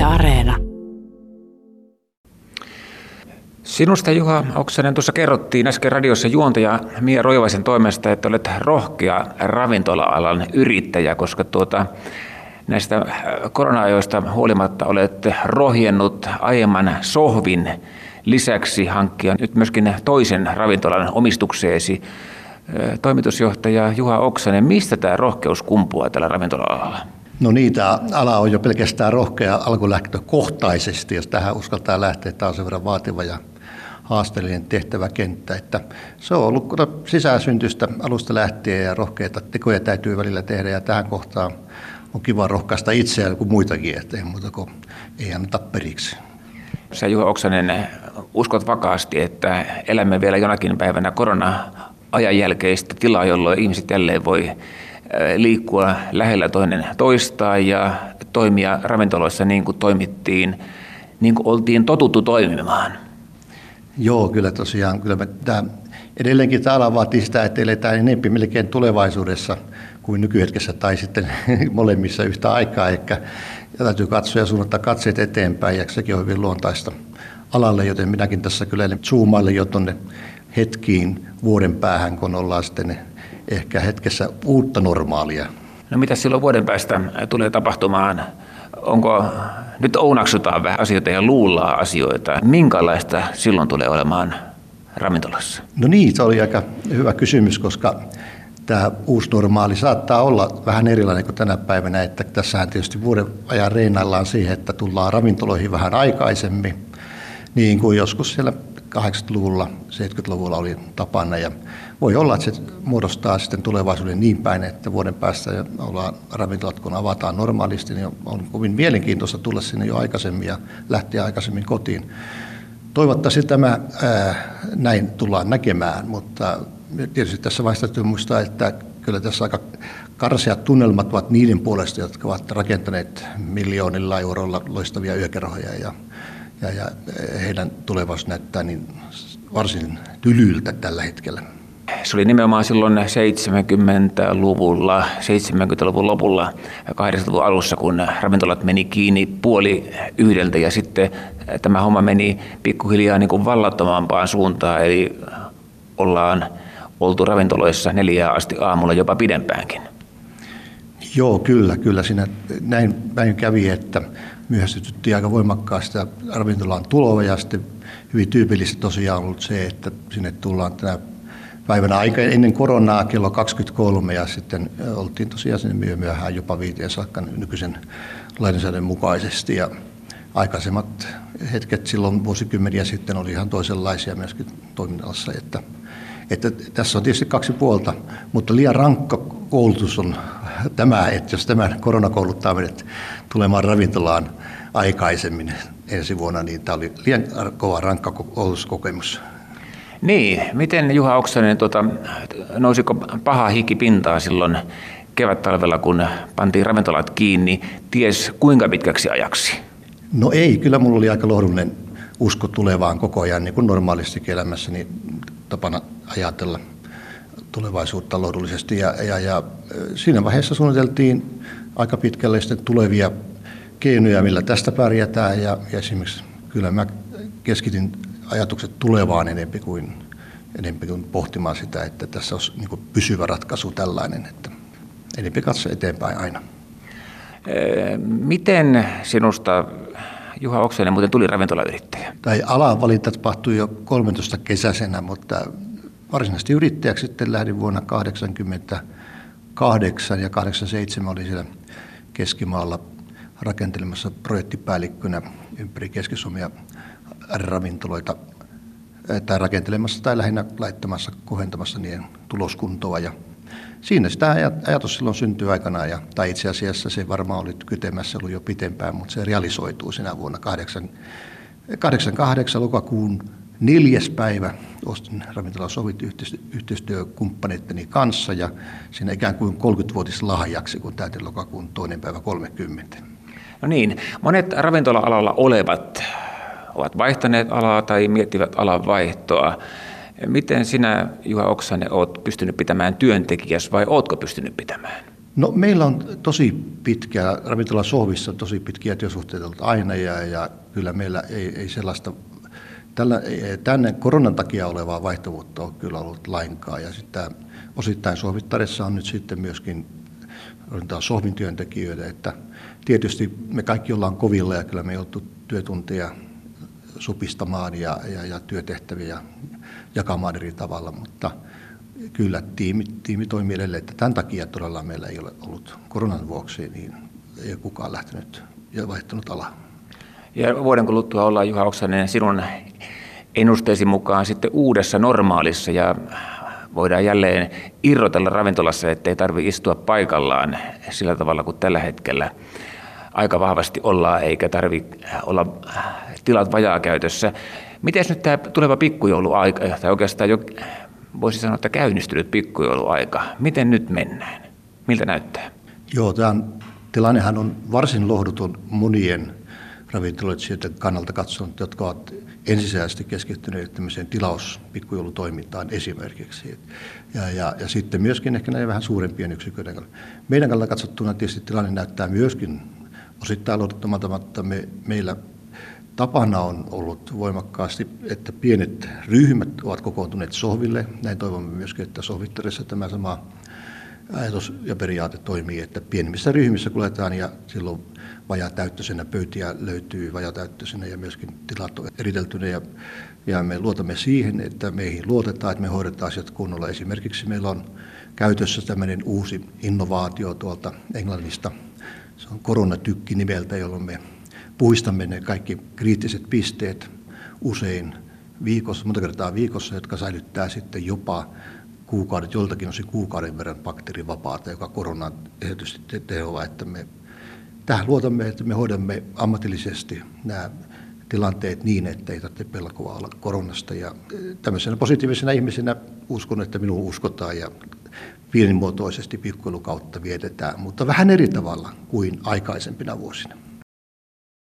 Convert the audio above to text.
Yle Areena. Sinusta Juha Oksanen tuossa kerrottiin äsken radiossa juontaja Mia Roivaisen toimesta, että olet rohkea ravintola-alan yrittäjä, koska tuota, näistä korona-ajoista huolimatta olet rohjennut aiemman sohvin lisäksi hankkia nyt myöskin toisen ravintolan omistukseesi. Toimitusjohtaja Juha Oksanen, mistä tämä rohkeus kumpuaa tällä ravintola-alalla? No niitä ala on jo pelkästään rohkea alkulähtökohtaisesti, jos tähän uskaltaa lähteä. Tämä on sen verran vaativa ja haasteellinen tehtäväkenttä. Että se on ollut sisäsyntystä alusta lähtien ja rohkeita tekoja täytyy välillä tehdä ja tähän kohtaan on kiva rohkaista itseään kuin muitakin, että ei muuta kuin ei anneta periksi. Sä Juha Oksanen uskot vakaasti, että elämme vielä jonakin päivänä korona-ajan jälkeistä tilaa, jolloin ihmiset jälleen voi liikkua lähellä toinen toistaan ja toimia ravintoloissa niin kuin toimittiin, niin kuin oltiin totuttu toimimaan. Joo, kyllä tosiaan. Kyllä me, tämä, edelleenkin tämä ala vaatii sitä, että eletään enemmän melkein tulevaisuudessa kuin nykyhetkessä tai sitten molemmissa yhtä aikaa. Ehkä täytyy katsoa ja suunnata katseet eteenpäin ja sekin on hyvin luontaista alalle, joten minäkin tässä kyllä zoomailen jo tuonne hetkiin vuoden päähän, kun ollaan sitten ehkä hetkessä uutta normaalia. No mitä silloin vuoden päästä tulee tapahtumaan? Onko, nyt ounaksutaan vähän asioita ja luullaan asioita. Minkälaista silloin tulee olemaan ravintolassa? No niin, se oli aika hyvä kysymys, koska tämä uusi normaali saattaa olla vähän erilainen kuin tänä päivänä, että tässähän tietysti vuoden ajan reinaillaan siihen, että tullaan ravintoloihin vähän aikaisemmin, niin kuin joskus siellä 80-luvulla, 70-luvulla oli tapana. Ja voi olla, että se muodostaa sitten tulevaisuuden niin päin, että vuoden päästä ollaan ravintolat, kun avataan normaalisti, niin on kovin mielenkiintoista tulla sinne jo aikaisemmin ja lähteä aikaisemmin kotiin. Toivottavasti tämä ää, näin tullaan näkemään, mutta tietysti tässä vaiheessa täytyy muistaa, että kyllä tässä aika karseat tunnelmat ovat niiden puolesta, jotka ovat rakentaneet miljoonilla euroilla loistavia yökerhoja ja ja, ja heidän tulevaisuus näyttää niin varsin tylyltä tällä hetkellä. Se oli nimenomaan silloin 70-luvulla, 70-luvun lopulla, 80-luvun alussa, kun ravintolat meni kiinni puoli yhdeltä ja sitten tämä homma meni pikkuhiljaa niin kuin vallattomampaan suuntaan, eli ollaan oltu ravintoloissa neljää asti aamulla jopa pidempäänkin. Joo, kyllä, kyllä. Siinä näin, näin kävi, että myöhästytettiin aika voimakkaasti ravintolaan tuloa ja sitten hyvin tyypillistä tosiaan ollut se, että sinne tullaan tänä päivänä aika ennen koronaa kello 23 ja sitten oltiin tosiaan sinne myöhään jopa viiteen saakka nykyisen lainsäädännön mukaisesti. Ja aikaisemmat hetket silloin vuosikymmeniä sitten oli ihan toisenlaisia myöskin toiminnassa, että, että tässä on tietysti kaksi puolta, mutta liian rankka koulutus on tämä, että jos tämä korona kouluttaa meidät tulemaan ravintolaan aikaisemmin ensi vuonna, niin tämä oli liian kova rankka koulutuskokemus. Niin, miten Juha Oksanen, tuota, nousiko paha hiki pintaa silloin kevät-talvella, kun pantiin ravintolat kiinni, ties kuinka pitkäksi ajaksi? No ei, kyllä mulla oli aika lohdullinen usko tulevaan koko ajan, niin kuin normaalisti elämässä, niin tapana ajatella tulevaisuutta lohdullisesti. Ja, ja, ja siinä vaiheessa suunniteltiin aika pitkälle sitten tulevia keinoja, millä tästä pärjätään. Ja, ja esimerkiksi kyllä mä keskitin ajatukset tulevaan enempi kuin, enempi kuin pohtimaan sitä, että tässä olisi niin pysyvä ratkaisu tällainen, että enempi katso eteenpäin aina. Miten sinusta Juha Oksanen muuten tuli ravintolayrittäjä? Tai alan valinta tapahtui jo 13 kesäisenä, mutta varsinaisesti yrittäjäksi sitten lähdin vuonna 1988 ja 87 oli siellä Keskimaalla rakentelemassa projektipäällikkönä ympäri Keski-Suomia ravintoloita tai rakentelemassa tai lähinnä laittamassa, kohentamassa niiden tuloskuntoa. Ja siinä sitä ajatus silloin syntyi aikanaan, ja, tai itse asiassa se varmaan oli kytemässä ollut jo pitempään, mutta se realisoituu sinä vuonna 88 lokakuun neljäs päivä ostin ravintola sovit yhteistyökumppaneitteni kanssa ja siinä ikään kuin 30-vuotis lahjaksi, kun täytin lokakuun toinen päivä 30. No niin, monet ravintola-alalla olevat ovat vaihtaneet alaa tai miettivät alan vaihtoa. Miten sinä, Juha Oksanen, olet pystynyt pitämään työntekijäs vai oletko pystynyt pitämään? No meillä on tosi pitkä, ravintola sohvissa tosi pitkiä työsuhteita ollut aina ja, ja kyllä meillä ei, ei sellaista tällä, tänne koronan takia olevaa vaihtuvuutta on kyllä ollut lainkaan. Ja sitten osittain sohvittaressa on nyt sitten myöskin sohvin työntekijöitä, että tietysti me kaikki ollaan kovilla ja kyllä me joutuu työtunteja supistamaan ja, ja, ja työtehtäviä jakamaan eri tavalla, mutta kyllä tiimi, tiimi toimii edelleen, että tämän takia todella meillä ei ole ollut koronan vuoksi, niin ei kukaan lähtenyt ja vaihtanut alaa. Ja vuoden kuluttua ollaan Juha Oksanen sinun ennusteesi mukaan sitten uudessa normaalissa ja voidaan jälleen irrotella ravintolassa, ettei tarvitse istua paikallaan sillä tavalla kuin tällä hetkellä aika vahvasti ollaan, eikä tarvitse olla tilat vajaa käytössä. Miten nyt tämä tuleva pikkujouluaika, tai oikeastaan jo voisi sanoa, että käynnistynyt pikkujouluaika, miten nyt mennään? Miltä näyttää? Joo, tämä tilannehan on varsin lohduton monien ravintoloitsijoiden kannalta katsonut, jotka ovat ensisijaisesti keskittyneet tämmöiseen tilaus pikkujoulutoimintaan esimerkiksi. Ja, ja, ja sitten myöskin ehkä näin vähän suurempien yksiköiden kannalta. Meidän kannalta katsottuna tietysti tilanne näyttää myöskin osittain odottamalta, mutta me, meillä tapana on ollut voimakkaasti, että pienet ryhmät ovat kokoontuneet sohville. Näin toivomme myöskin, että sohvittarissa tämä sama ajatus ja periaate toimii, että pienemmissä ryhmissä kuljetaan ja silloin vajatäyttöisenä pöytiä löytyy vajatäyttöisenä ja myöskin tilat on eriteltynä ja, ja me luotamme siihen, että meihin luotetaan, että me hoidetaan asiat kunnolla. Esimerkiksi meillä on käytössä tämmöinen uusi innovaatio tuolta Englannista. Se on koronatykki nimeltä, jolloin me puistamme ne kaikki kriittiset pisteet usein viikossa, monta kertaa viikossa, jotka säilyttää sitten jopa kuukaudet, joltakin osin kuukauden verran bakteerivapaata, joka korona tietysti tehoa, että me tähän luotamme, että me hoidamme ammatillisesti nämä tilanteet niin, että ei tarvitse pelkoa olla koronasta. Ja tämmöisenä positiivisena ihmisenä uskon, että minuun uskotaan ja pienimuotoisesti pikkuilukautta vietetään, mutta vähän eri tavalla kuin aikaisempina vuosina.